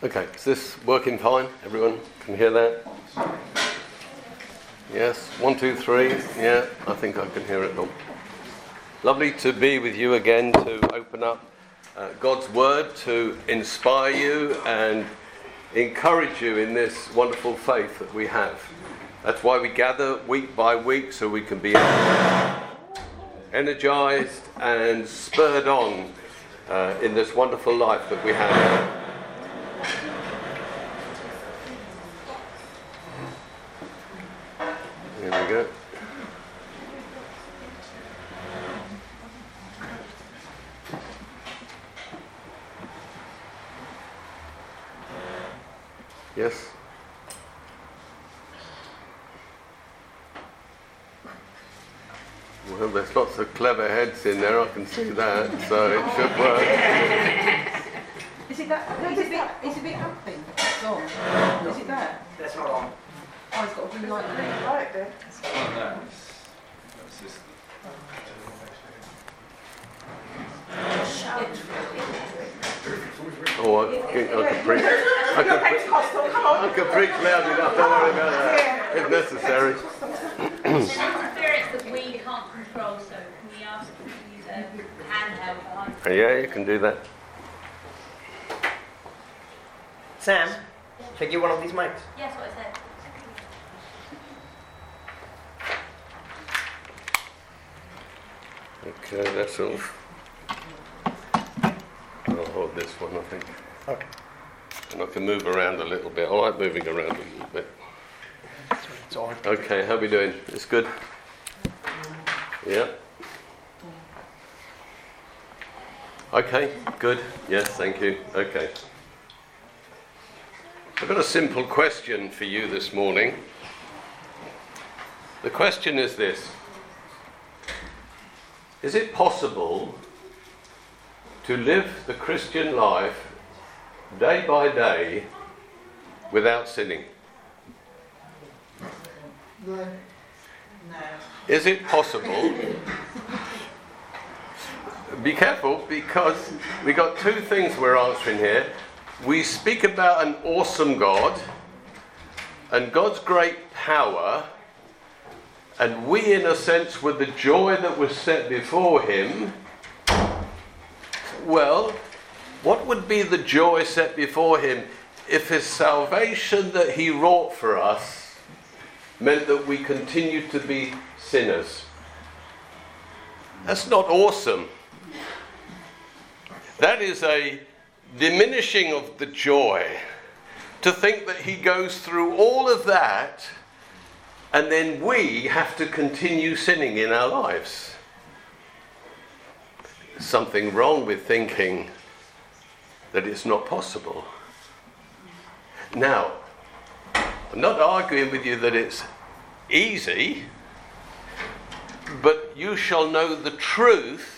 Okay, is this working fine? Everyone can hear that? Yes, one, two, three. Yeah, I think I can hear it all. Lovely to be with you again to open up uh, God's Word to inspire you and encourage you in this wonderful faith that we have. That's why we gather week by week so we can be energized and spurred on uh, in this wonderful life that we have. Here we go. Yes? Well, there's lots of clever heads in there, I can see that, so it should work. Is it that? No, is it, that, is it a bit happy? It's on. Is it there? That's not on. Oh, it's got to be like that. Right there. Oh, no. That's just Oh, I, I could preach. I could, pre- Pentecostal, come on. I could preach loud enough, don't worry about that, if necessary. There's interference that we can't control, so can we ask you to use a handheld mic? Yeah, you can do that. Sam, can I get one of these mics? Yes, what I said. Okay, that's all. I'll hold this one, I think. Okay. And I can move around a little bit. I like moving around a little bit. It's on. Okay, how are we doing? It's good? Yeah? Okay, good. Yes, thank you. Okay. I've got a simple question for you this morning. The question is this Is it possible to live the Christian life day by day without sinning? No. Is it possible? Be careful because we got two things we're answering here. We speak about an awesome God and God's great power, and we, in a sense, with the joy that was set before Him. Well, what would be the joy set before Him if His salvation that He wrought for us meant that we continued to be sinners? That's not awesome. That is a diminishing of the joy to think that he goes through all of that and then we have to continue sinning in our lives. There's something wrong with thinking that it's not possible. Now, I'm not arguing with you that it's easy, but you shall know the truth,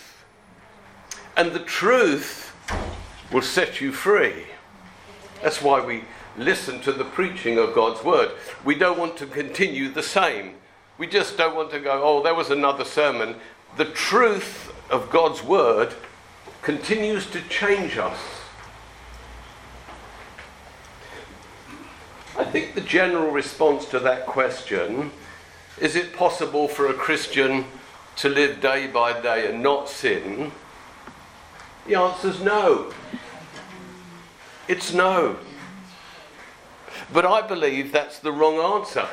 and the truth will set you free. That's why we listen to the preaching of God's word. We don't want to continue the same. We just don't want to go, oh, there was another sermon. The truth of God's word continues to change us. I think the general response to that question is it possible for a Christian to live day by day and not sin? The answer is no. It's no. But I believe that's the wrong answer.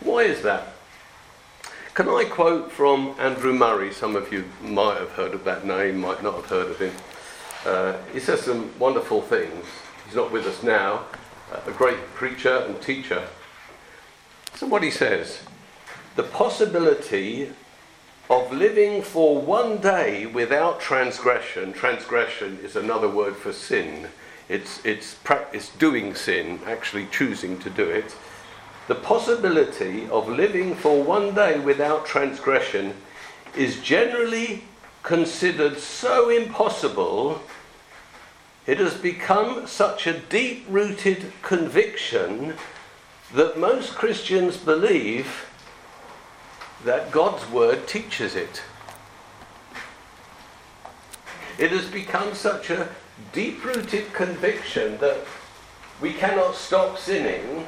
Why is that? Can I quote from Andrew Murray? Some of you might have heard of that name, might not have heard of him. Uh, he says some wonderful things. He's not with us now, uh, a great preacher and teacher. So, what he says the possibility of living for one day without transgression, transgression is another word for sin. It's, it's, it's doing sin, actually choosing to do it. The possibility of living for one day without transgression is generally considered so impossible, it has become such a deep rooted conviction that most Christians believe that God's word teaches it. It has become such a deep rooted conviction that we cannot stop sinning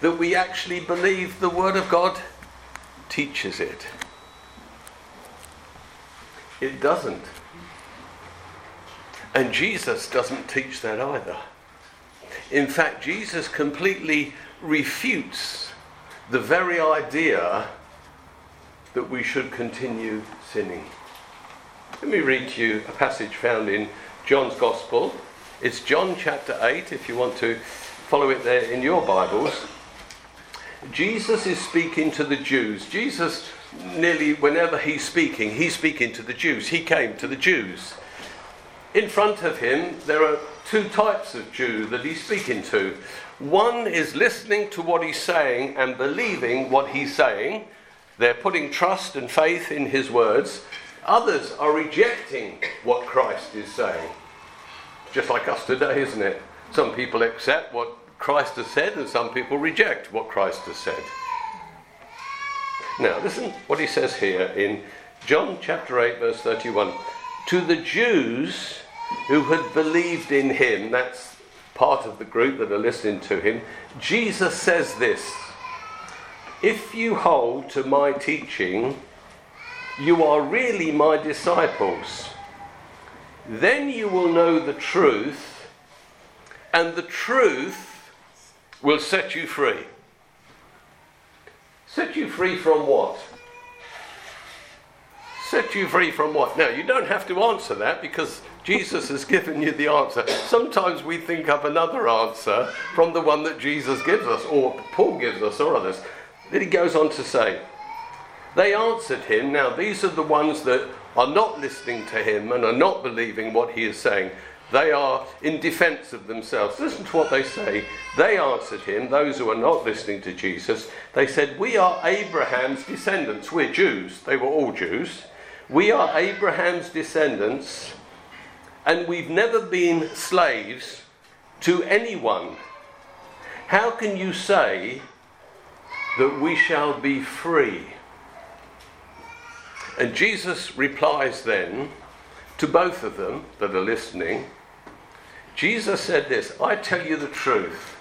that we actually believe the Word of God teaches it. It doesn't. And Jesus doesn't teach that either. In fact, Jesus completely refutes the very idea that we should continue sinning. Let me read to you a passage found in John's Gospel. It's John chapter 8, if you want to follow it there in your Bibles. Jesus is speaking to the Jews. Jesus, nearly whenever he's speaking, he's speaking to the Jews. He came to the Jews. In front of him, there are two types of Jew that he's speaking to. One is listening to what he's saying and believing what he's saying. They're putting trust and faith in his words. Others are rejecting what Christ is saying. Just like us today, isn't it? Some people accept what Christ has said, and some people reject what Christ has said. Now, listen what he says here in John chapter 8, verse 31. To the Jews who had believed in him, that's part of the group that are listening to him, Jesus says this If you hold to my teaching, you are really my disciples. Then you will know the truth, and the truth will set you free. Set you free from what? Set you free from what? Now, you don't have to answer that because Jesus has given you the answer. Sometimes we think up another answer from the one that Jesus gives us, or Paul gives us, or others. Then he goes on to say, They answered him. Now, these are the ones that are not listening to him and are not believing what he is saying. They are in defense of themselves. Listen to what they say. They answered him, those who are not listening to Jesus, they said, We are Abraham's descendants. We're Jews. They were all Jews. We are Abraham's descendants, and we've never been slaves to anyone. How can you say that we shall be free? And Jesus replies then to both of them that are listening. Jesus said this I tell you the truth.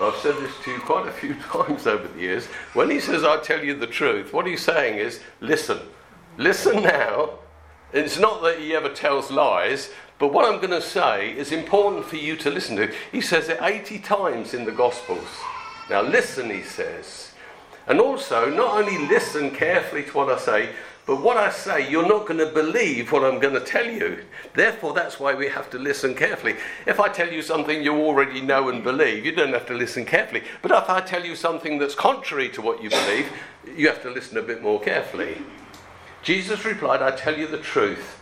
I've said this to you quite a few times over the years. When he says, I tell you the truth, what he's saying is, listen. Listen now. It's not that he ever tells lies, but what I'm going to say is important for you to listen to. He says it 80 times in the Gospels. Now, listen, he says. And also, not only listen carefully to what I say, but what I say, you're not going to believe what I'm going to tell you. Therefore, that's why we have to listen carefully. If I tell you something you already know and believe, you don't have to listen carefully. But if I tell you something that's contrary to what you believe, you have to listen a bit more carefully. Jesus replied, I tell you the truth.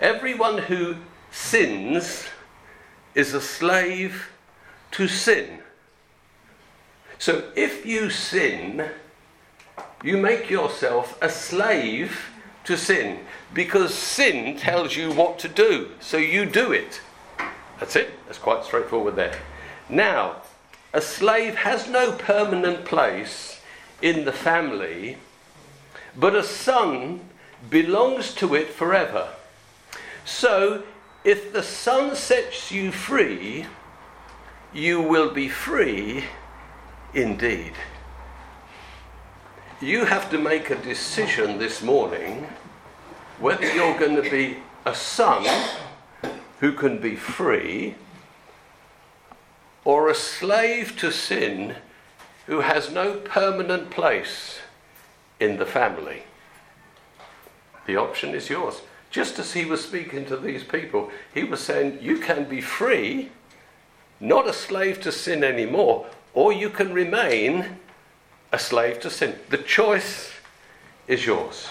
Everyone who sins is a slave to sin. So if you sin, you make yourself a slave to sin because sin tells you what to do, so you do it. That's it. That's quite straightforward there. Now, a slave has no permanent place in the family, but a son belongs to it forever. So, if the son sets you free, you will be free indeed you have to make a decision this morning whether you're going to be a son who can be free or a slave to sin who has no permanent place in the family. The option is yours. Just as he was speaking to these people, he was saying, You can be free, not a slave to sin anymore, or you can remain a slave to sin. The choice is yours.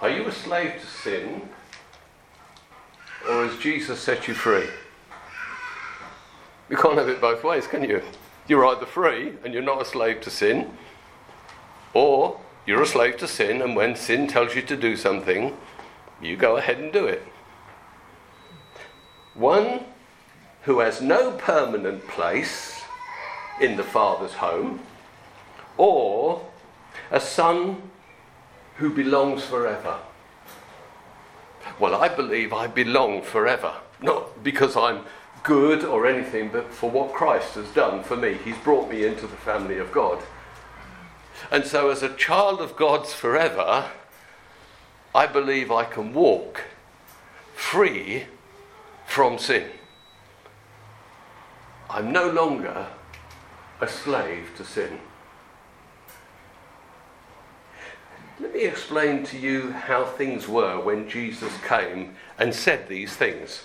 Are you a slave to sin, or has Jesus set you free? You can't have it both ways, can you? You're either free and you're not a slave to sin, or you're a slave to sin, and when sin tells you to do something, you go ahead and do it. One who has no permanent place in the father's home, or a son who belongs forever. Well, I believe I belong forever, not because I'm good or anything, but for what Christ has done for me. He's brought me into the family of God. And so, as a child of God's forever, I believe I can walk free from sin. I'm no longer a slave to sin. Let me explain to you how things were when Jesus came and said these things.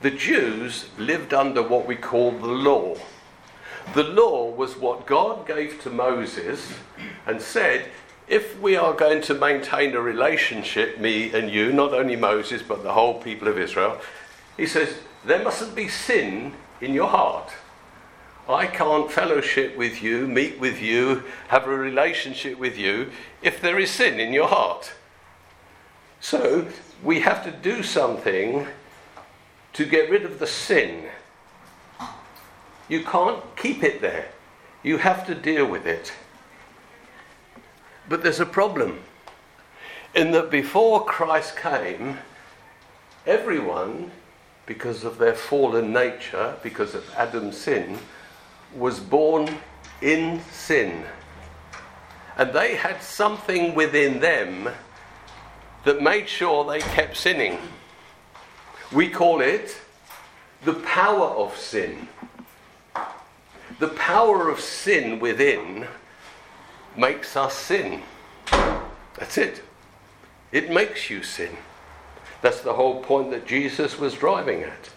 The Jews lived under what we call the law. The law was what God gave to Moses and said, if we are going to maintain a relationship, me and you, not only Moses, but the whole people of Israel, he says, there mustn't be sin in your heart. I can't fellowship with you, meet with you, have a relationship with you if there is sin in your heart. So we have to do something to get rid of the sin. You can't keep it there, you have to deal with it. But there's a problem in that before Christ came, everyone, because of their fallen nature, because of Adam's sin, was born in sin. And they had something within them that made sure they kept sinning. We call it the power of sin. The power of sin within makes us sin. That's it. It makes you sin. That's the whole point that Jesus was driving at.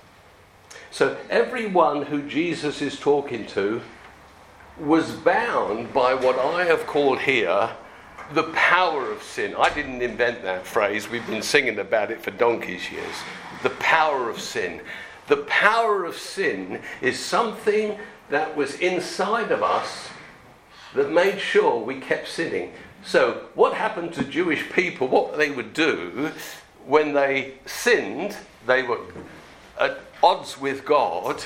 So everyone who Jesus is talking to was bound by what I have called here the power of sin. I didn't invent that phrase, we've been singing about it for donkey's years. The power of sin. The power of sin is something that was inside of us that made sure we kept sinning. So, what happened to Jewish people, what they would do when they sinned, they were at odds with God,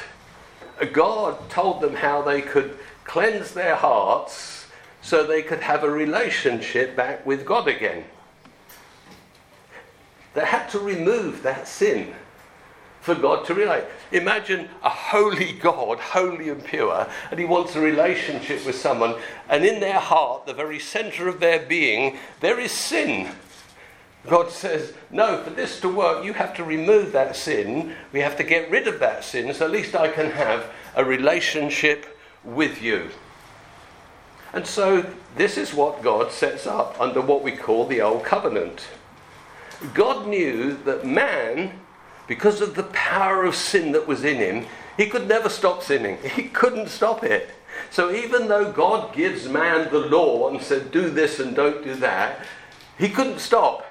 God told them how they could cleanse their hearts so they could have a relationship back with God again. They had to remove that sin for God to relate. Imagine a holy God, holy and pure, and He wants a relationship with someone, and in their heart, the very center of their being, there is sin. God says, No, for this to work, you have to remove that sin. We have to get rid of that sin, so at least I can have a relationship with you. And so, this is what God sets up under what we call the Old Covenant. God knew that man, because of the power of sin that was in him, he could never stop sinning. He couldn't stop it. So, even though God gives man the law and said, Do this and don't do that, he couldn't stop.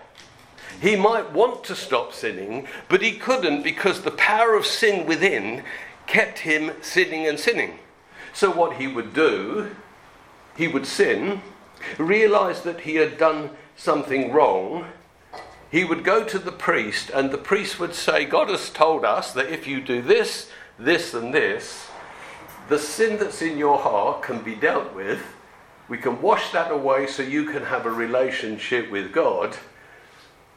He might want to stop sinning, but he couldn't because the power of sin within kept him sinning and sinning. So, what he would do, he would sin, realize that he had done something wrong. He would go to the priest, and the priest would say, God has told us that if you do this, this, and this, the sin that's in your heart can be dealt with. We can wash that away so you can have a relationship with God.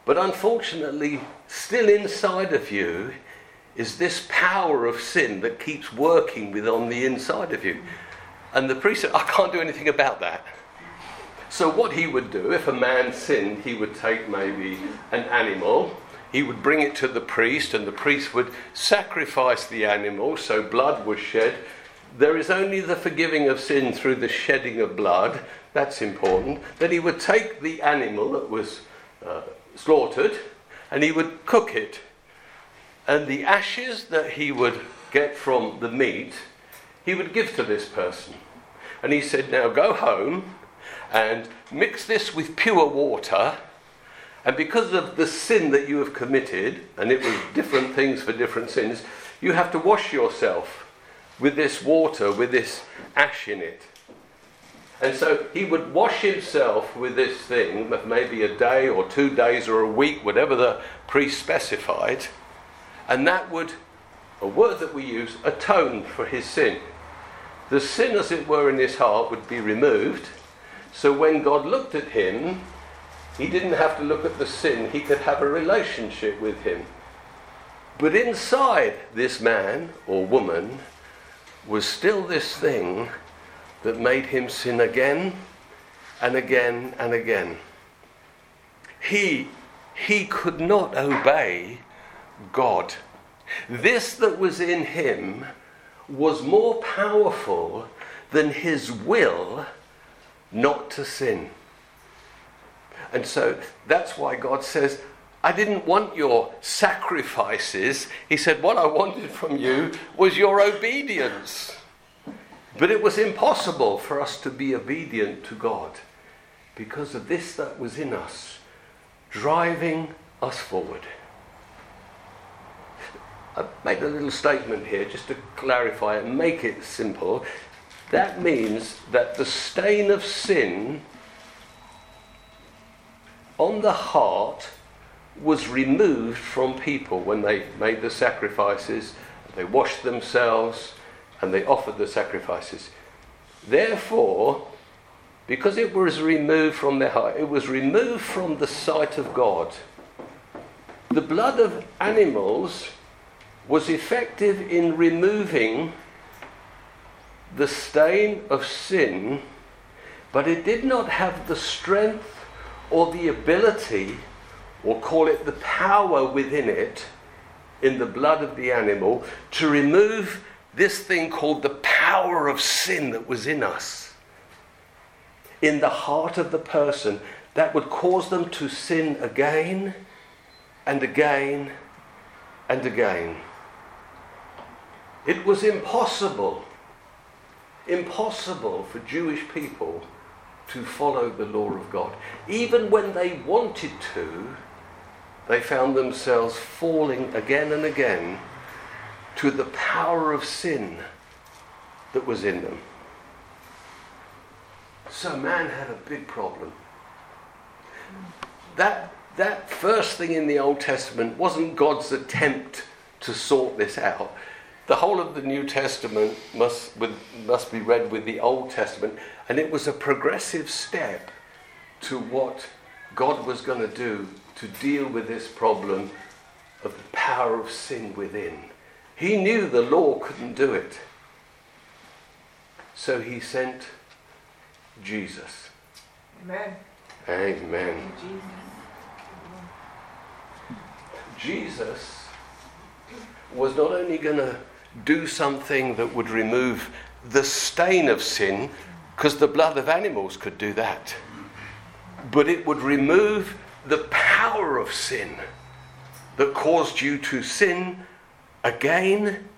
But unfortunately, still inside of you is this power of sin that keeps working with on the inside of you. And the priest said, I can't do anything about that. So, what he would do, if a man sinned, he would take maybe an animal, he would bring it to the priest, and the priest would sacrifice the animal, so blood was shed. There is only the forgiving of sin through the shedding of blood. That's important. Then he would take the animal that was uh, slaughtered and he would cook it. And the ashes that he would get from the meat, he would give to this person. And he said, Now go home and mix this with pure water. And because of the sin that you have committed, and it was different things for different sins, you have to wash yourself with this water, with this ash in it. And so he would wash himself with this thing, maybe a day or two days or a week, whatever the priest specified, and that would, a word that we use, atone for his sin. The sin, as it were, in his heart would be removed. So when God looked at him, he didn't have to look at the sin, he could have a relationship with him. But inside this man or woman was still this thing that made him sin again and again and again. He, he could not obey God. This that was in him was more powerful than his will not to sin. And so that's why God says, I didn't want your sacrifices. He said, What I wanted from you was your obedience. But it was impossible for us to be obedient to God because of this that was in us, driving us forward. I've made a little statement here just to clarify and make it simple. That means that the stain of sin on the heart was removed from people when they made the sacrifices, they washed themselves, and they offered the sacrifices. Therefore, because it was removed from their heart, it was removed from the sight of God. The blood of animals was effective in removing the stain of sin, but it did not have the strength or the ability, or call it the power within it, in the blood of the animal, to remove this thing called the power of sin that was in us, in the heart of the person, that would cause them to sin again and again and again. It was impossible, impossible for Jewish people to follow the law of God. Even when they wanted to, they found themselves falling again and again to the power of sin that was in them. So man had a big problem. That, that first thing in the Old Testament wasn't God's attempt to sort this out. The whole of the New Testament must, with, must be read with the Old Testament, and it was a progressive step to what God was going to do to deal with this problem of the power of sin within. He knew the law couldn't do it. So he sent Jesus. Amen. Amen. Jesus. Jesus was not only going to do something that would remove the stain of sin, because the blood of animals could do that, but it would remove the power of sin that caused you to sin again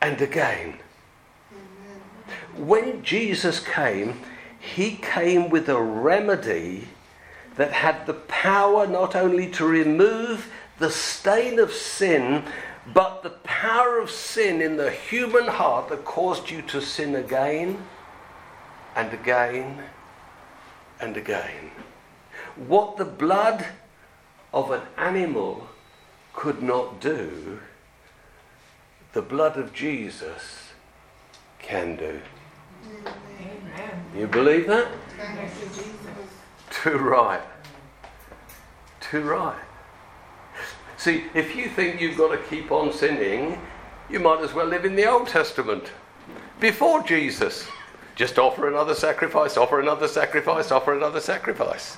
and again. When Jesus came, he came with a remedy that had the power not only to remove the stain of sin, but the power of sin in the human heart that caused you to sin again and again and again. What the blood of an animal could not do, the blood of Jesus can do. Amen. You believe that? Thank you, Jesus. Too right. Too right. See, if you think you've got to keep on sinning, you might as well live in the Old Testament before Jesus. Just offer another sacrifice, offer another sacrifice, offer another sacrifice.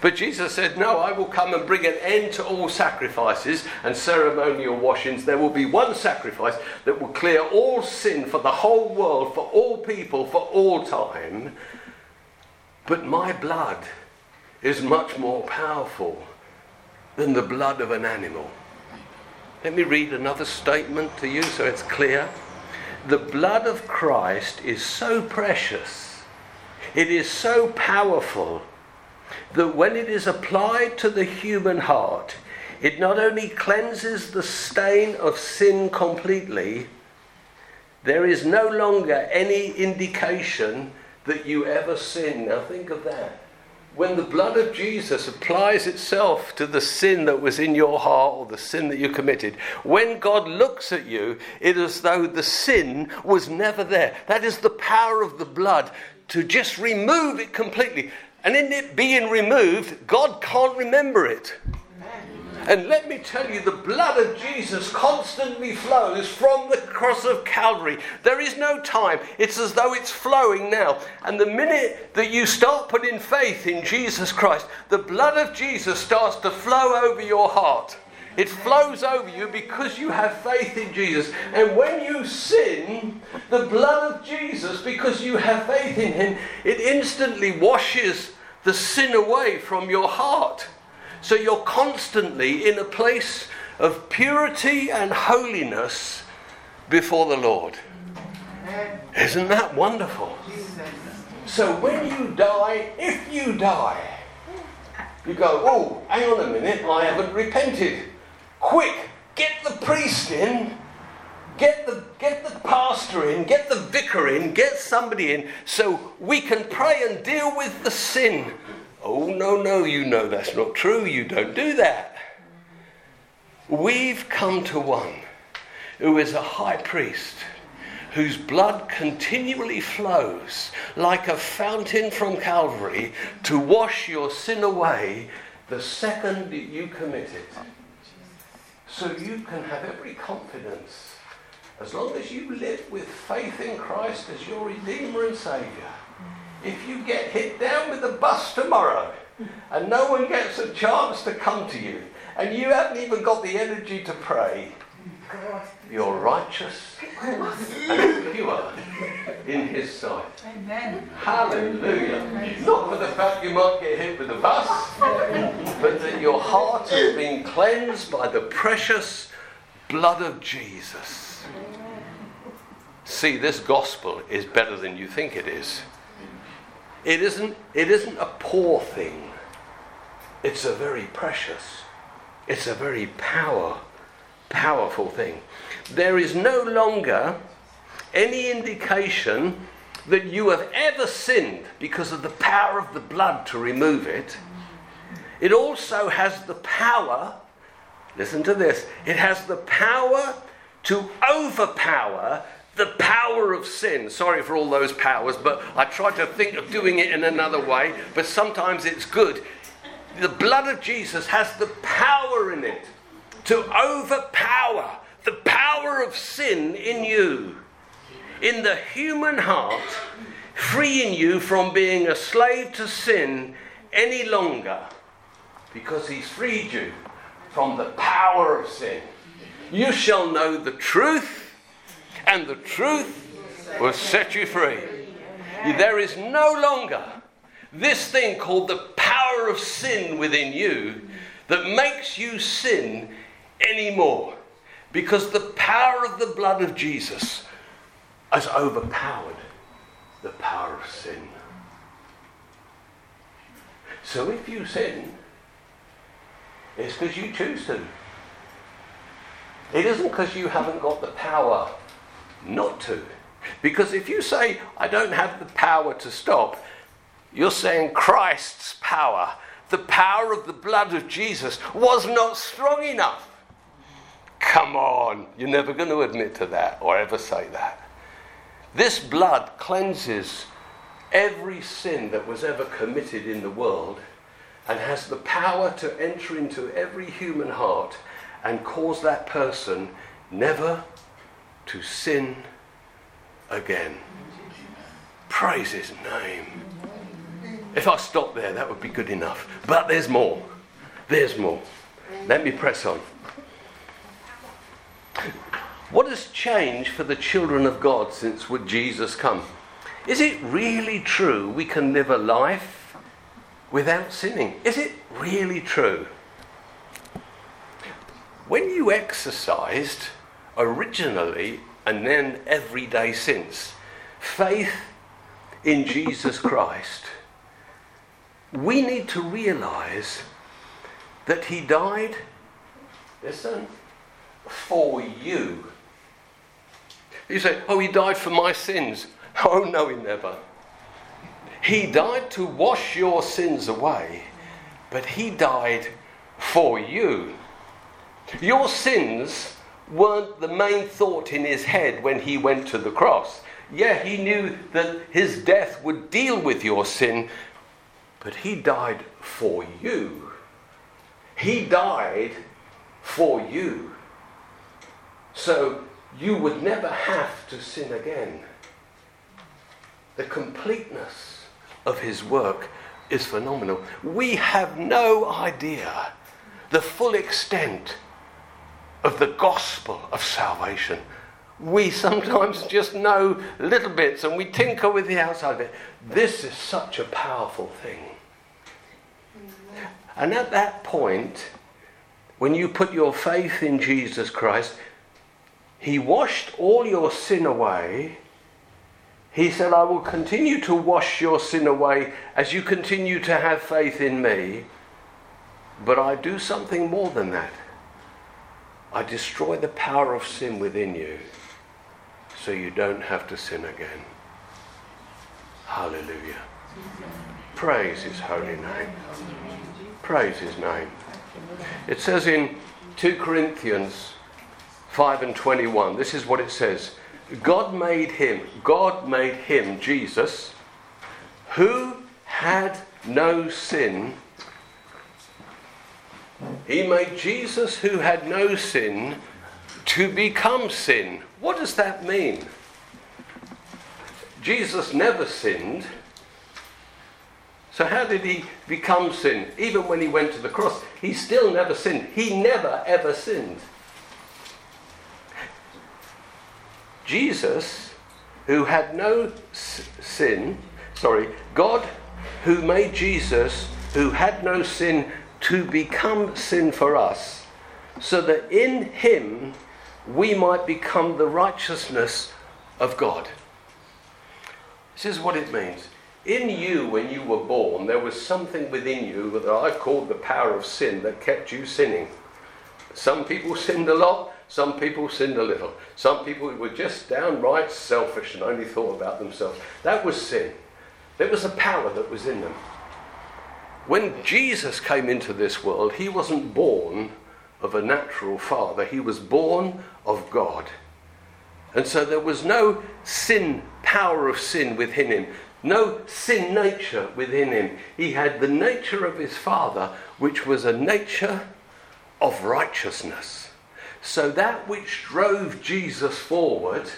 But Jesus said, No, I will come and bring an end to all sacrifices and ceremonial washings. There will be one sacrifice that will clear all sin for the whole world, for all people, for all time. But my blood is much more powerful than the blood of an animal. Let me read another statement to you so it's clear. The blood of Christ is so precious, it is so powerful, that when it is applied to the human heart, it not only cleanses the stain of sin completely, there is no longer any indication that you ever sin. Now think of that when the blood of Jesus applies itself to the sin that was in your heart or the sin that you committed, when God looks at you, it is as though the sin was never there. That is the power of the blood to just remove it completely. And in it being removed, God can't remember it. And let me tell you, the blood of Jesus constantly flows from the cross of Calvary. There is no time. It's as though it's flowing now. And the minute that you start putting faith in Jesus Christ, the blood of Jesus starts to flow over your heart. It flows over you because you have faith in Jesus. And when you sin, the blood of Jesus, because you have faith in Him, it instantly washes the sin away from your heart. So you're constantly in a place of purity and holiness before the Lord. Isn't that wonderful? So when you die, if you die, you go, oh, hang on a minute, I haven't repented. Quick, get the priest in, get the, get the pastor in, get the vicar in, get somebody in, so we can pray and deal with the sin Oh, no, no, you know that's not true. You don't do that. We've come to one who is a high priest whose blood continually flows like a fountain from Calvary to wash your sin away the second that you commit it. So you can have every confidence as long as you live with faith in Christ as your Redeemer and Saviour if you get hit down with a bus tomorrow and no one gets a chance to come to you and you haven't even got the energy to pray, you're righteous and pure in His sight. Amen. Hallelujah. Not for the fact you might get hit with a bus, but that your heart has been cleansed by the precious blood of Jesus. See, this gospel is better than you think it is. It isn't, it isn't a poor thing. It's a very precious, it's a very power, powerful thing. There is no longer any indication that you have ever sinned because of the power of the blood to remove it. It also has the power, listen to this, it has the power to overpower the power of sin. Sorry for all those powers, but I tried to think of doing it in another way, but sometimes it's good. The blood of Jesus has the power in it to overpower the power of sin in you, in the human heart, freeing you from being a slave to sin any longer because he's freed you from the power of sin. You shall know the truth and the truth will set you free. There is no longer this thing called the power of sin within you that makes you sin anymore. Because the power of the blood of Jesus has overpowered the power of sin. So if you sin, it's because you choose to. It isn't because you haven't got the power not to. Because if you say, I don't have the power to stop, you're saying Christ's power, the power of the blood of Jesus, was not strong enough. Come on, you're never going to admit to that or ever say that. This blood cleanses every sin that was ever committed in the world and has the power to enter into every human heart and cause that person never to sin again. Praise his name. If I stop there, that would be good enough. But there's more. There's more. Let me press on. What has changed for the children of God since would Jesus come? Is it really true we can live a life without sinning? Is it really true? When you exercised, originally and then every day since. Faith in Jesus Christ. We need to realize that He died, listen, for you. You say, oh, He died for my sins. Oh, no, He never. He died to wash your sins away, but He died for you. Your sins weren't the main thought in his head when he went to the cross. Yeah, he knew that his death would deal with your sin, but he died for you. He died for you. So you would never have to sin again. The completeness of his work is phenomenal. We have no idea the full extent of the gospel of salvation. We sometimes just know little bits and we tinker with the outside of it. This is such a powerful thing. And at that point, when you put your faith in Jesus Christ, He washed all your sin away. He said, I will continue to wash your sin away as you continue to have faith in me. But I do something more than that. I destroy the power of sin within you so you don't have to sin again. Hallelujah. Praise his holy name. Praise his name. It says in 2 Corinthians 5 and 21, this is what it says God made him, God made him, Jesus, who had no sin. He made Jesus, who had no sin, to become sin. What does that mean? Jesus never sinned. So, how did he become sin? Even when he went to the cross, he still never sinned. He never, ever sinned. Jesus, who had no sin, sorry, God who made Jesus, who had no sin, to become sin for us, so that in him we might become the righteousness of God. This is what it means. In you, when you were born, there was something within you that I called the power of sin that kept you sinning. Some people sinned a lot, some people sinned a little. Some people were just downright selfish and only thought about themselves. That was sin. There was a power that was in them. When Jesus came into this world, he wasn't born of a natural father, he was born of God. And so there was no sin, power of sin within him, no sin nature within him. He had the nature of his father, which was a nature of righteousness. So that which drove Jesus forward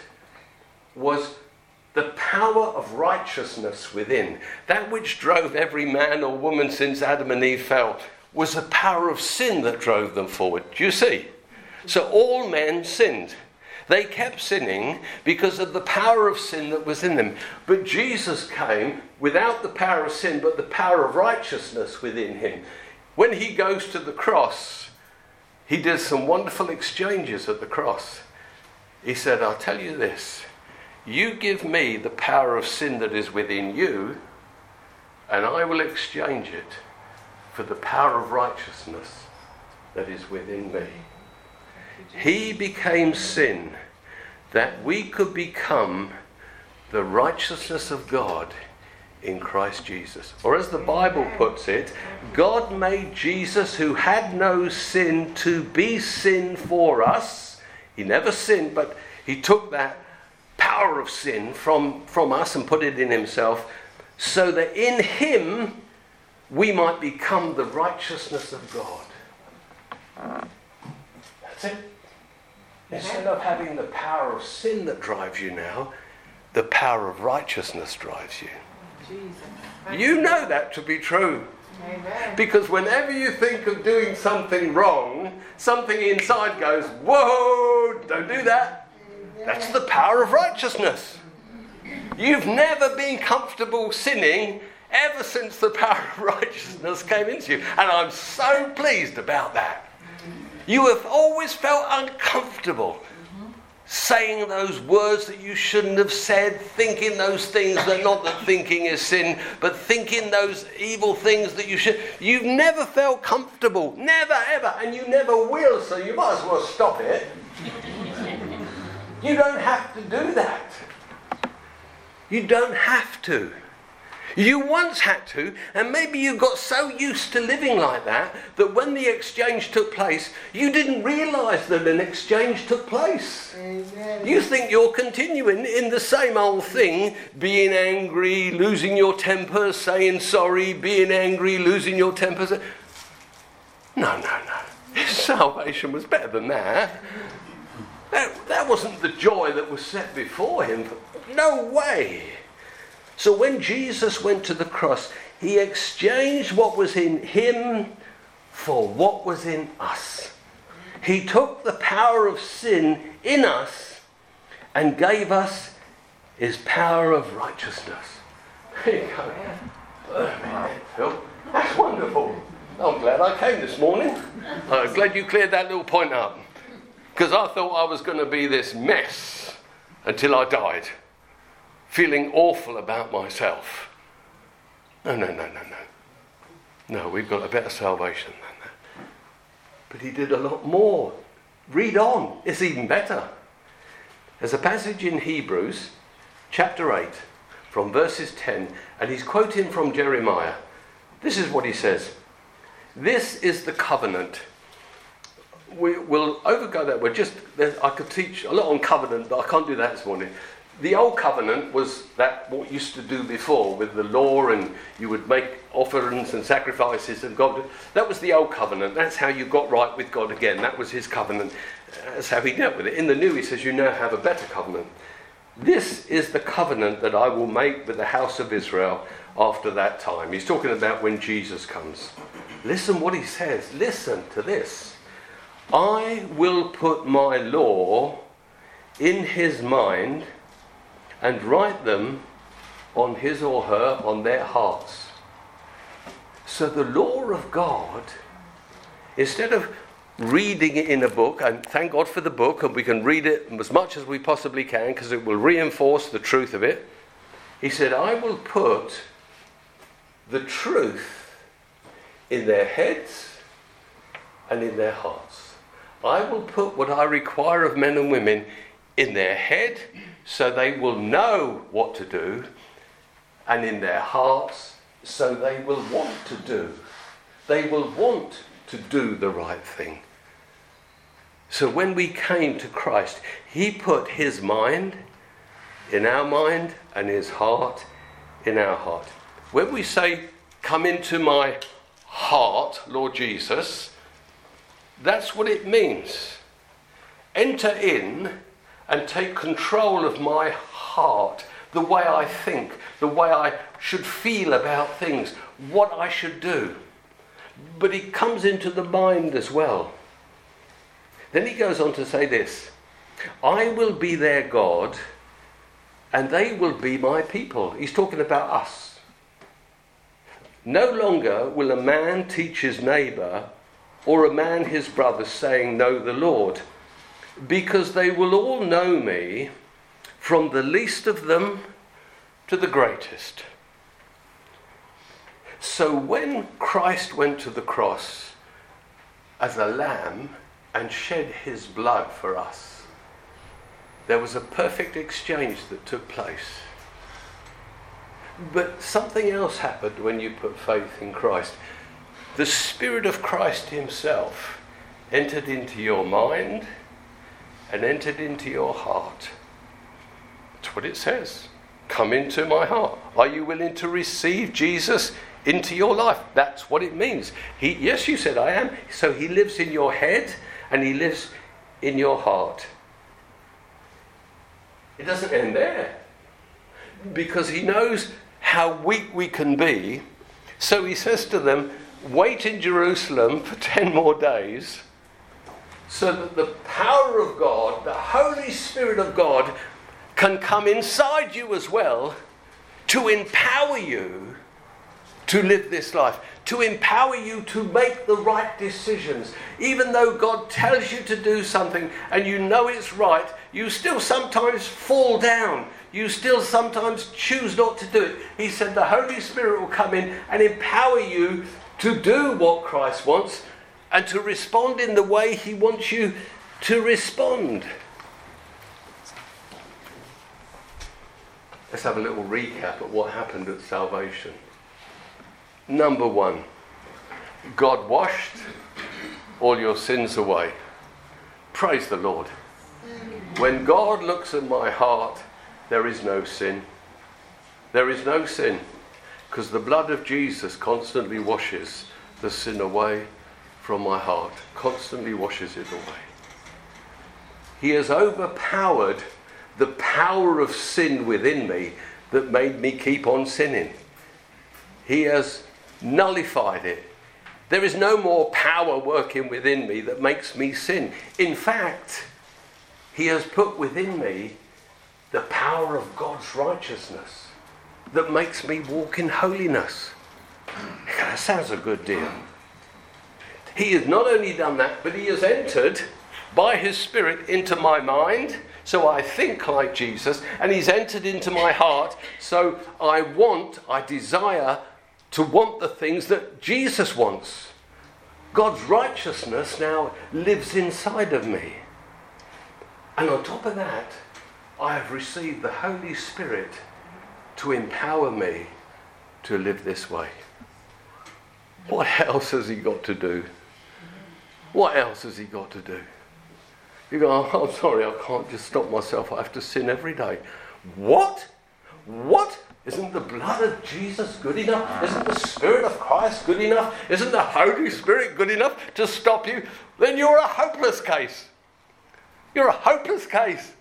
was the power of righteousness within. That which drove every man or woman since Adam and Eve fell was the power of sin that drove them forward. Do you see? So all men sinned. They kept sinning because of the power of sin that was in them. But Jesus came without the power of sin, but the power of righteousness within him. When he goes to the cross, he did some wonderful exchanges at the cross. He said, I'll tell you this you give me the power of sin that is within you, and I will exchange it for the power of righteousness that is within me. He became sin that we could become the righteousness of God in Christ Jesus. Or as the Bible puts it, God made Jesus, who had no sin, to be sin for us. He never sinned, but he took that power of sin from, from us and put it in himself, so that in him we might become the righteousness of God. That's it. Instead of having the power of sin that drives you now, the power of righteousness drives you. Jesus. You know that to be true. Amen. Because whenever you think of doing something wrong, something inside goes, Whoa, don't do that. That's the power of righteousness. You've never been comfortable sinning ever since the power of righteousness came into you. And I'm so pleased about that. You have always felt uncomfortable saying those words that you shouldn't have said, thinking those things that not that thinking is sin, but thinking those evil things that you should. You've never felt comfortable, never ever, and you never will, so you might as well stop it. You don't have to do that. You don't have to. You once had to, and maybe you got so used to living like that that when the exchange took place, you didn't realize that an exchange took place. You think you're continuing in the same old thing, being angry, losing your temper, saying sorry, being angry, losing your temper. No, no, no. His salvation was better than that. That, that wasn't the joy that was set before him. No way. So when Jesus went to the cross, he exchanged what was in him for what was in us. He took the power of sin in us and gave us his power of righteousness. There you go. Oh, Phil, that's wonderful. I'm glad I came this morning. I'm glad you cleared that little point up. Because I thought I was going to be this mess until I died, feeling awful about myself. No, no, no, no, no. No, we've got a better salvation than that. But he did a lot more. Read on, it's even better. There's a passage in Hebrews, chapter 8, from verses 10, and he's quoting from Jeremiah. This is what he says This is the covenant we will overgo that. We're just, I could teach a lot on covenant, but I can't do that this morning. The old covenant was that what used to do before with the law, and you would make offerings and sacrifices, and God. That was the old covenant. That's how you got right with God again. That was His covenant. That's how He dealt with it. In the new, He says, "You now have a better covenant." This is the covenant that I will make with the house of Israel after that time. He's talking about when Jesus comes. Listen what He says. Listen to this. I will put my law in his mind and write them on his or her, on their hearts. So the law of God, instead of reading it in a book, and thank God for the book, and we can read it as much as we possibly can because it will reinforce the truth of it. He said, I will put the truth in their heads and in their hearts. I will put what I require of men and women in their head so they will know what to do, and in their hearts so they will want to do. They will want to do the right thing. So when we came to Christ, He put His mind in our mind and His heart in our heart. When we say, Come into my heart, Lord Jesus, that's what it means. Enter in and take control of my heart, the way I think, the way I should feel about things, what I should do. But it comes into the mind as well. Then he goes on to say this I will be their God, and they will be my people. He's talking about us. No longer will a man teach his neighbour or a man his brother saying, Know the Lord, because they will all know me, from the least of them to the greatest. So when Christ went to the cross as a lamb and shed his blood for us, there was a perfect exchange that took place. But something else happened when you put faith in Christ the Spirit of Christ Himself entered into your mind and entered into your heart. That's what it says. Come into my heart. Are you willing to receive Jesus into your life? That's what it means. He, yes, you said I am. So He lives in your head and He lives in your heart. It doesn't end there because He knows how weak we can be. So He says to them, wait in Jerusalem for 10 more days so that the power of God, the Holy Spirit of God, can come inside you as well to empower you to live this life, to empower you to make the right decisions. Even though God tells you to do something and you know it's right, you still sometimes fall down. You still sometimes choose not to do it. He said the Holy Spirit will come in and empower you to do what Christ wants and to respond in the way He wants you to respond. let's have a little recap of what happened at salvation. Number one, God washed all your sins away. Praise the Lord. When God looks at my heart, there is no sin. There is no sin because the blood of Jesus constantly washes the sin away from my heart, constantly washes it away. He has overpowered the power of sin within me that made me keep on sinning. He has nullified it. There is no more power working within me that makes me sin. In fact, He has put within me the power of God's righteousness that makes me walk in holiness. That sounds a good deal. He has not only done that, but He has entered by His Spirit into my mind, so I think like Jesus, and He's entered into my heart, so I want, I desire to want the things that Jesus wants. God's righteousness now lives inside of me. And on top of that, I have received the Holy Spirit to empower me to live this way. What else has he got to do? What else has he got to do? You go, oh, I'm sorry, I can't just stop myself. I have to sin every day. What? What? Isn't the blood of Jesus good enough? Isn't the Spirit of Christ good enough? Isn't the Holy Spirit good enough to stop you? Then you're a hopeless case. You're a hopeless case.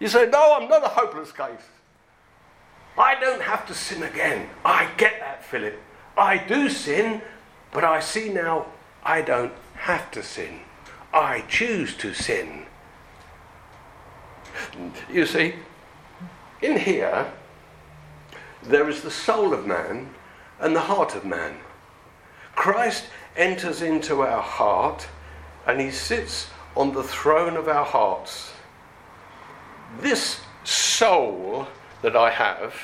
You say, No, I'm not a hopeless case. I don't have to sin again. I get that, Philip. I do sin, but I see now I don't have to sin. I choose to sin. You see, in here, there is the soul of man and the heart of man. Christ enters into our heart and he sits on the throne of our hearts. This soul that I have,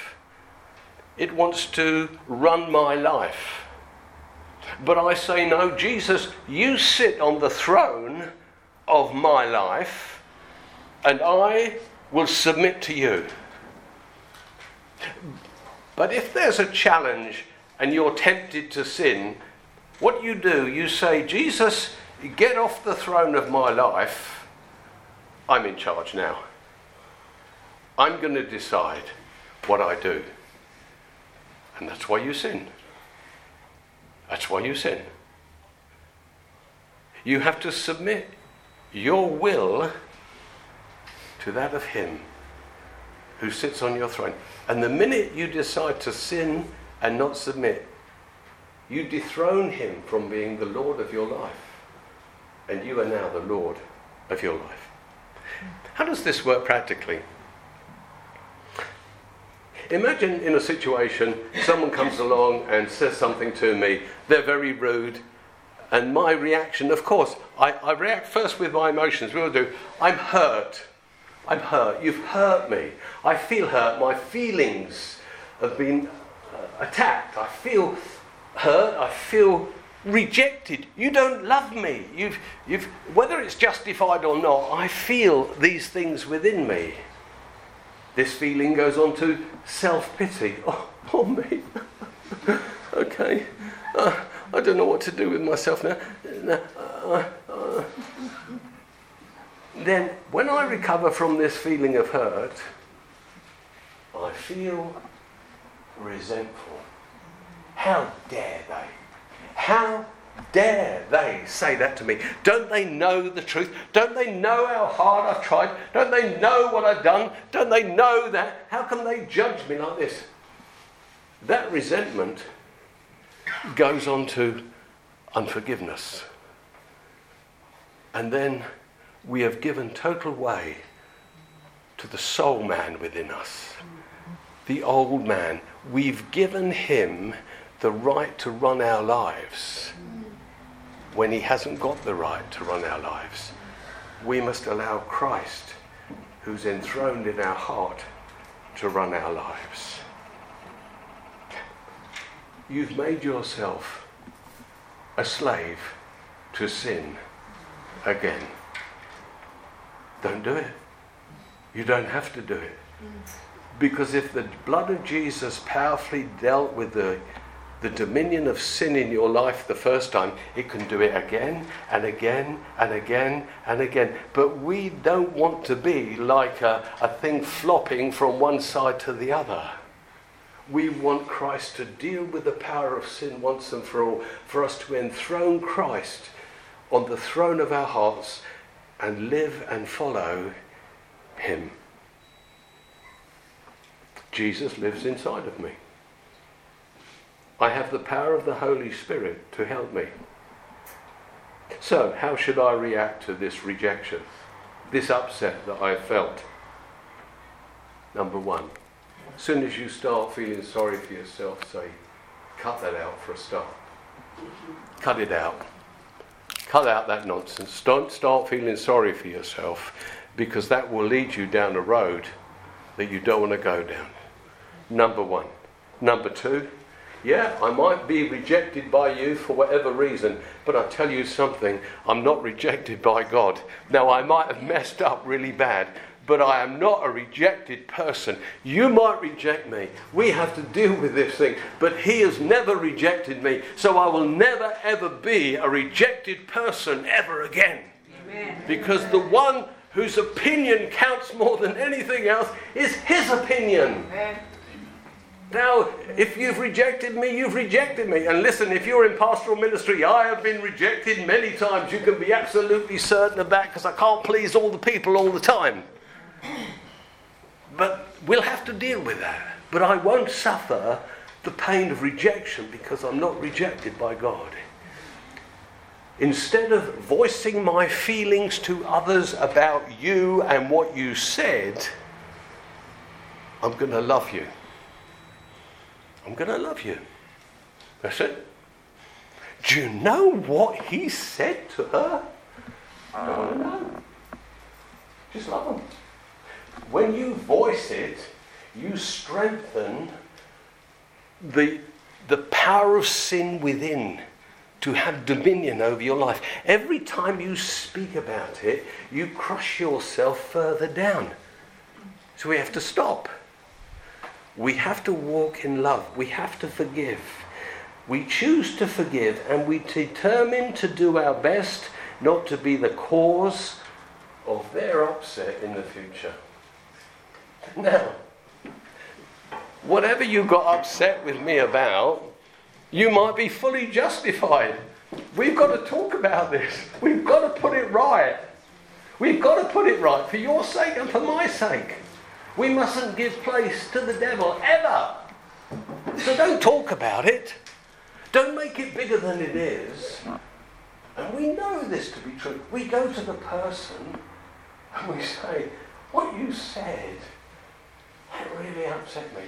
it wants to run my life. But I say, no, Jesus, you sit on the throne of my life, and I will submit to you. But if there's a challenge and you're tempted to sin, what you do, you say, Jesus, get off the throne of my life. I'm in charge now. I'm going to decide what I do. And that's why you sin. That's why you sin. You have to submit your will to that of Him who sits on your throne. And the minute you decide to sin and not submit, you dethrone Him from being the Lord of your life. And you are now the Lord of your life. How does this work practically? Imagine in a situation, someone comes along and says something to me, they're very rude, and my reaction, of course, I, I react first with my emotions. We all do. I'm hurt. I'm hurt. You've hurt me. I feel hurt. My feelings have been uh, attacked. I feel hurt. I feel rejected. You don't love me. You've, you've, whether it's justified or not, I feel these things within me. This feeling goes on to self pity. Oh, poor me. okay. Uh, I don't know what to do with myself now. Uh, uh, then, when I recover from this feeling of hurt, I feel resentful. How dare they? How dare they say that to me? Don't they know the truth? Don't they know how hard I've tried? Don't they know what I've done? Don't they know that? How can they judge me like this? That resentment goes on to unforgiveness. And then we have given total way to the soul man within us, the old man. We've given him the right to run our lives when he hasn't got the right to run our lives. We must allow Christ, who's enthroned in our heart, to run our lives. You've made yourself a slave to sin again. Don't do it. You don't have to do it. Mm. Because if the blood of Jesus powerfully dealt with the, the dominion of sin in your life the first time, it can do it again and again and again and again. But we don't want to be like a, a thing flopping from one side to the other. We want Christ to deal with the power of sin once and for all, for us to enthrone Christ on the throne of our hearts and live and follow Him. Jesus lives inside of me. I have the power of the Holy Spirit to help me. So, how should I react to this rejection, this upset that I felt? Number one, as soon as you start feeling sorry for yourself, say, cut that out for a start. Cut it out. Cut out that nonsense. Don't start feeling sorry for yourself because that will lead you down a road that you don't want to go down. Number one. Number two, yeah, I might be rejected by you for whatever reason, but I tell you something, I'm not rejected by God. Now, I might have messed up really bad, but I am not a rejected person. You might reject me. We have to deal with this thing, but He has never rejected me, so I will never ever be a rejected person ever again. Amen. Because the one whose opinion counts more than anything else is His opinion. Amen. Now, if you've rejected me, you've rejected me. And listen, if you're in pastoral ministry, I have been rejected many times. You can be absolutely certain of that because I can't please all the people all the time. But we'll have to deal with that. But I won't suffer the pain of rejection because I'm not rejected by God. Instead of voicing my feelings to others about you and what you said, I'm going to love you. I'm going to love you. That's it. Do you know what he said to her? I don't want to know. Just love him. When you voice it, you strengthen the, the power of sin within to have dominion over your life. Every time you speak about it, you crush yourself further down. So we have to stop. We have to walk in love. We have to forgive. We choose to forgive and we determine to do our best not to be the cause of their upset in the future. Now, whatever you got upset with me about, you might be fully justified. We've got to talk about this. We've got to put it right. We've got to put it right for your sake and for my sake. We mustn't give place to the devil ever. So don't talk about it. Don't make it bigger than it is. And we know this to be true. We go to the person and we say, What you said, that really upset me.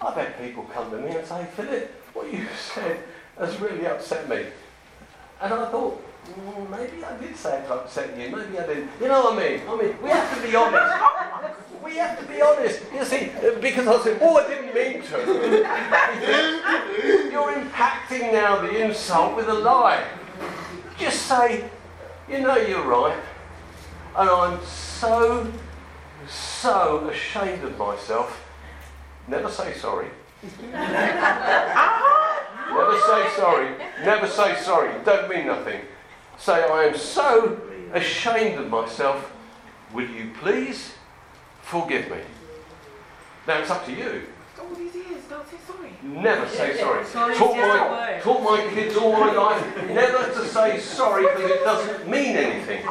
I've had people come to me and say, Philip, what you said has really upset me. And I thought, mm, maybe I did say it to upset you, maybe I didn't. You know what I mean? I mean, we have to be honest. We have to be honest. You see, because I said, oh, I didn't mean to. You're impacting now the insult with a lie. Just say, you know you're right. And I'm so, so ashamed of myself. Never say sorry. Never say sorry. Never say sorry. Don't mean nothing. Say, I am so ashamed of myself. Will you please forgive me? Now it's up to you. All these years, don't say sorry. Never say sorry. Sorry Taught is just a my, taught my kids all my life never to say sorry because it doesn't mean anything.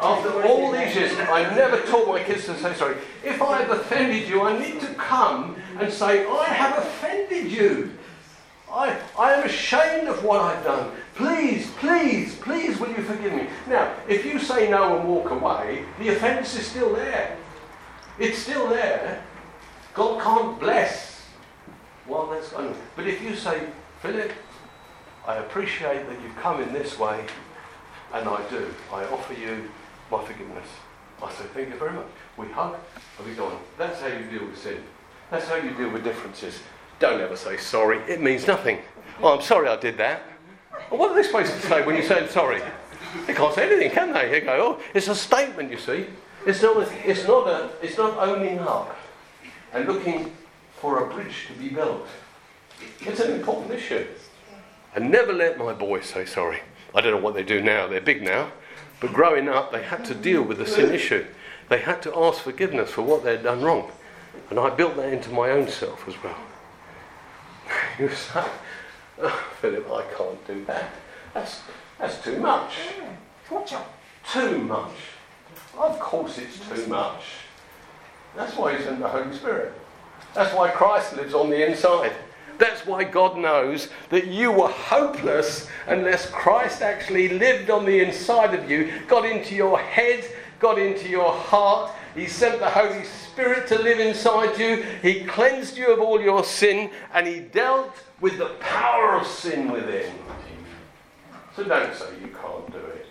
After all these years, I never taught my kids to say sorry. If I have offended you, I need to come and say, I have offended you. I, I am ashamed of what I've done. Please, please, please, will you forgive me? Now, if you say no and walk away, the offence is still there. It's still there. God can't bless while that's going on. But if you say, Philip, I appreciate that you've come in this way, and I do. I offer you my forgiveness. I say, thank you very much. We hug and we go on. That's how you deal with sin. That's how you deal with differences. Don't ever say sorry. It means nothing. Oh, I'm sorry I did that. Well, what are they supposed to say when you say sorry? They can't say anything, can they? They go, oh, it's a statement, you see. It's not, a, it's not, a, it's not owning up. and looking for a bridge to be built. It's an important issue. And never let my boys say sorry. I don't know what they do now, they're big now. But growing up, they had to deal with the sin issue. They had to ask forgiveness for what they'd done wrong. And I built that into my own self as well. Oh, Philip, I can't do that. That's, that's too much. Too much. Of course, it's too much. That's why He sent the Holy Spirit. That's why Christ lives on the inside. That's why God knows that you were hopeless unless Christ actually lived on the inside of you, got into your head, got into your heart. He sent the Holy Spirit to live inside you. He cleansed you of all your sin and He dealt with the power of sin within. So don't say you can't do it.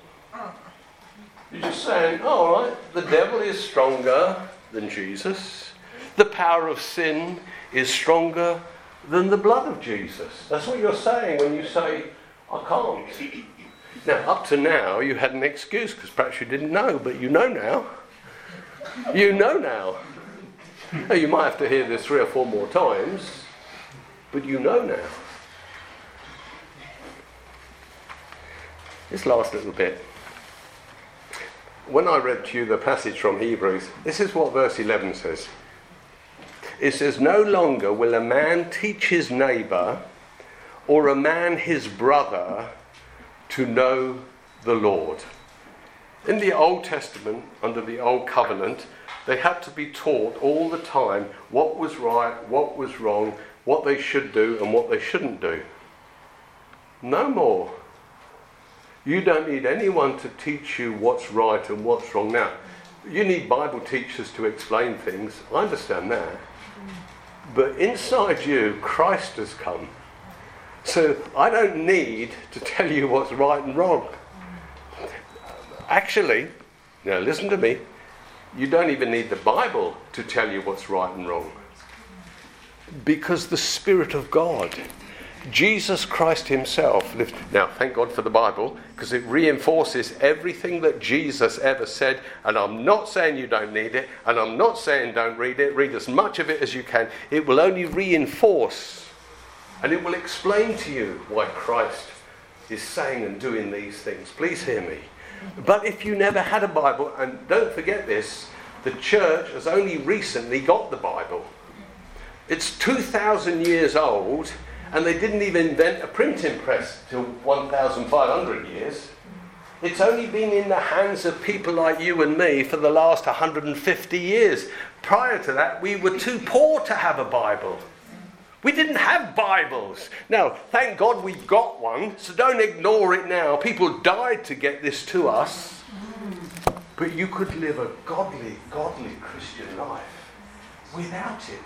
You're just saying, oh, all right, the devil is stronger than Jesus. The power of sin is stronger than the blood of Jesus. That's what you're saying when you say, I can't. Now, up to now, you had an excuse because perhaps you didn't know, but you know now. You know now. now. You might have to hear this three or four more times, but you know now. This last little bit. When I read to you the passage from Hebrews, this is what verse 11 says. It says, No longer will a man teach his neighbor or a man his brother to know the Lord. In the Old Testament, under the Old Covenant, they had to be taught all the time what was right, what was wrong, what they should do, and what they shouldn't do. No more. You don't need anyone to teach you what's right and what's wrong. Now, you need Bible teachers to explain things. I understand that. But inside you, Christ has come. So I don't need to tell you what's right and wrong. Actually, now listen to me, you don't even need the Bible to tell you what's right and wrong. Because the Spirit of God, Jesus Christ Himself lived. Now, thank God for the Bible, because it reinforces everything that Jesus ever said. And I'm not saying you don't need it, and I'm not saying don't read it. Read as much of it as you can. It will only reinforce and it will explain to you why Christ is saying and doing these things. Please hear me. But if you never had a Bible, and don't forget this, the church has only recently got the Bible. It's 2,000 years old, and they didn't even invent a printing press till 1,500 years. It's only been in the hands of people like you and me for the last 150 years. Prior to that, we were too poor to have a Bible. We didn't have Bibles. Now, thank God we've got one, so don't ignore it now. People died to get this to us. But you could live a godly, godly Christian life without it.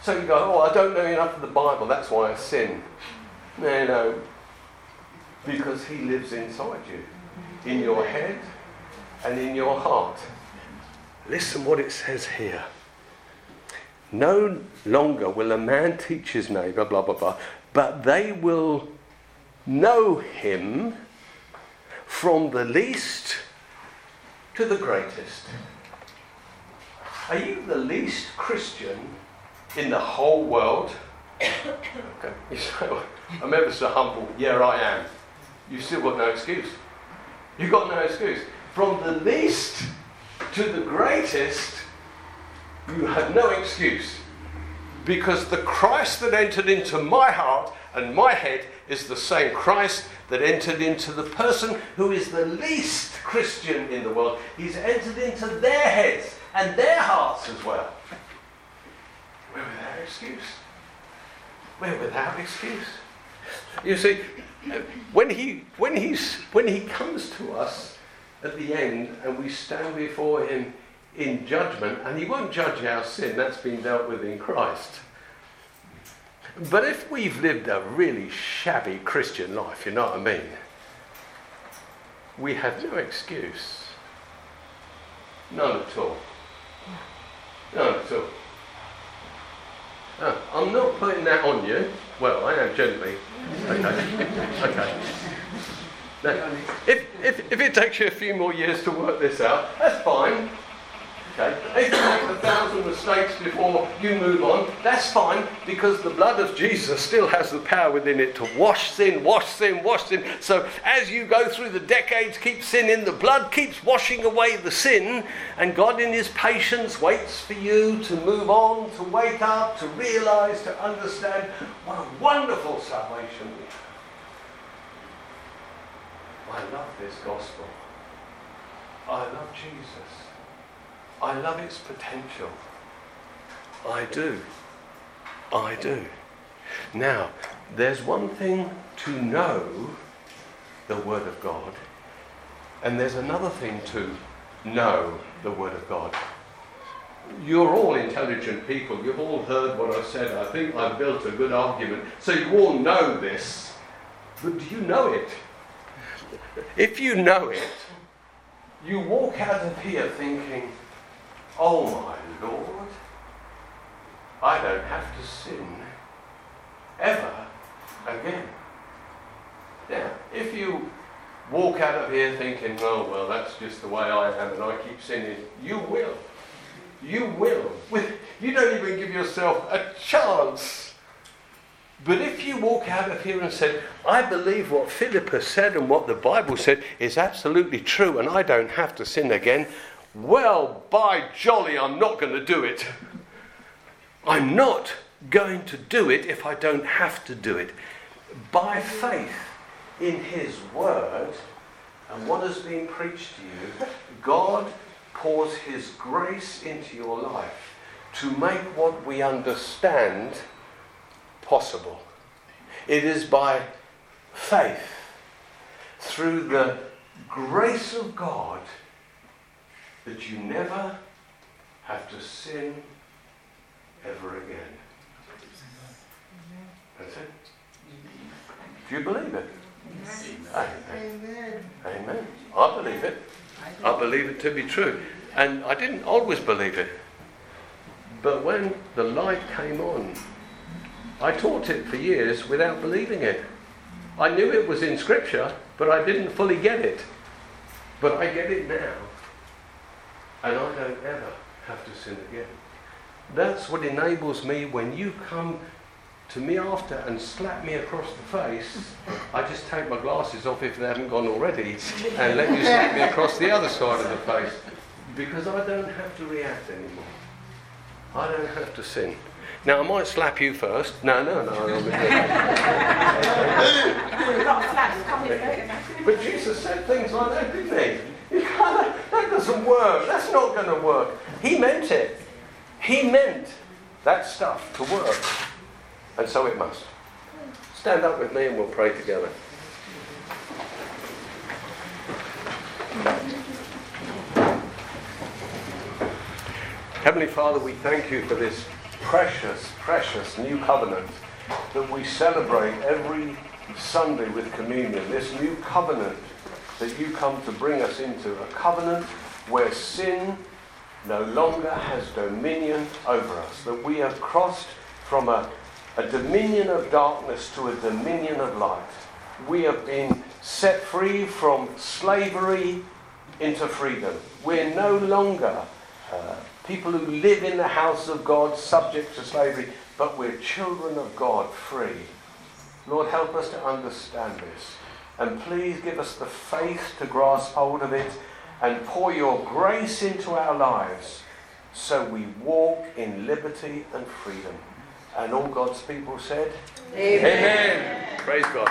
So you go, oh, I don't know enough of the Bible, that's why I sin. No, no. Because He lives inside you, in your head and in your heart. Listen what it says here. No longer will a man teach his neighbor, blah, blah, blah, but they will know him from the least to the greatest. Are you the least Christian in the whole world? okay. I'm ever so humble. Yeah, I am. You've still got no excuse. You've got no excuse. From the least to the greatest, you have no excuse. Because the Christ that entered into my heart and my head is the same Christ that entered into the person who is the least Christian in the world. He's entered into their heads and their hearts as well. We're without excuse. We're without excuse. You see, when he, when, he's, when he comes to us at the end and we stand before him in judgment, and he won't judge our sin, that's been dealt with in Christ. But if we've lived a really shabby Christian life, you know what I mean, we have no excuse. None at all. None at all. Ah, I'm not putting that on you. Well, I am gently. Okay. okay. Now, if, if, if it takes you a few more years to work this out, that's fine. Okay? If you make a thousand mistakes before you move on, that's fine because the blood of Jesus still has the power within it to wash sin, wash sin, wash sin. So as you go through the decades, keep sin in, the blood keeps washing away the sin, and God in His patience waits for you to move on, to wake up, to realize, to understand what a wonderful salvation we have. I love this gospel. I love Jesus. I love its potential. I do. I do. Now, there's one thing to know the Word of God, and there's another thing to know the Word of God. You're all intelligent people. You've all heard what I've said. I think I've built a good argument. So you all know this. But do you know it? If you know it, you walk out of here thinking, oh my Lord, I don't have to sin ever again. Now, if you walk out of here thinking, oh, well, that's just the way I am and I keep sinning, you will. You will. You don't even give yourself a chance but if you walk out of here and said, I believe what Philip has said and what the Bible said is absolutely true and I don't have to sin again, well, by jolly, I'm not going to do it. I'm not going to do it if I don't have to do it. By faith in His Word and what has been preached to you, God pours His grace into your life to make what we understand possible. It is by faith, through the grace of God, that you never have to sin ever again. That's it. Do you believe it? Amen. Amen. I believe it. I believe it to be true. And I didn't always believe it. But when the light came on, I taught it for years without believing it. I knew it was in Scripture, but I didn't fully get it. But I get it now. And I don't ever have to sin again. That's what enables me when you come to me after and slap me across the face, I just take my glasses off if they haven't gone already and let you slap me across the other side of the face because I don't have to react anymore. I don't have to sin. Now, I might slap you first. No, no, no. but Jesus said things like that, didn't he? Doesn't work. That's not going to work. He meant it. He meant that stuff to work. And so it must. Stand up with me and we'll pray together. Heavenly Father, we thank you for this precious, precious new covenant that we celebrate every Sunday with communion. This new covenant that you come to bring us into, a covenant where sin no longer has dominion over us, that we have crossed from a, a dominion of darkness to a dominion of light. We have been set free from slavery into freedom. We're no longer uh, people who live in the house of God subject to slavery, but we're children of God free. Lord, help us to understand this. And please give us the faith to grasp hold of it and pour your grace into our lives so we walk in liberty and freedom. And all God's people said, Amen. Amen. Praise God.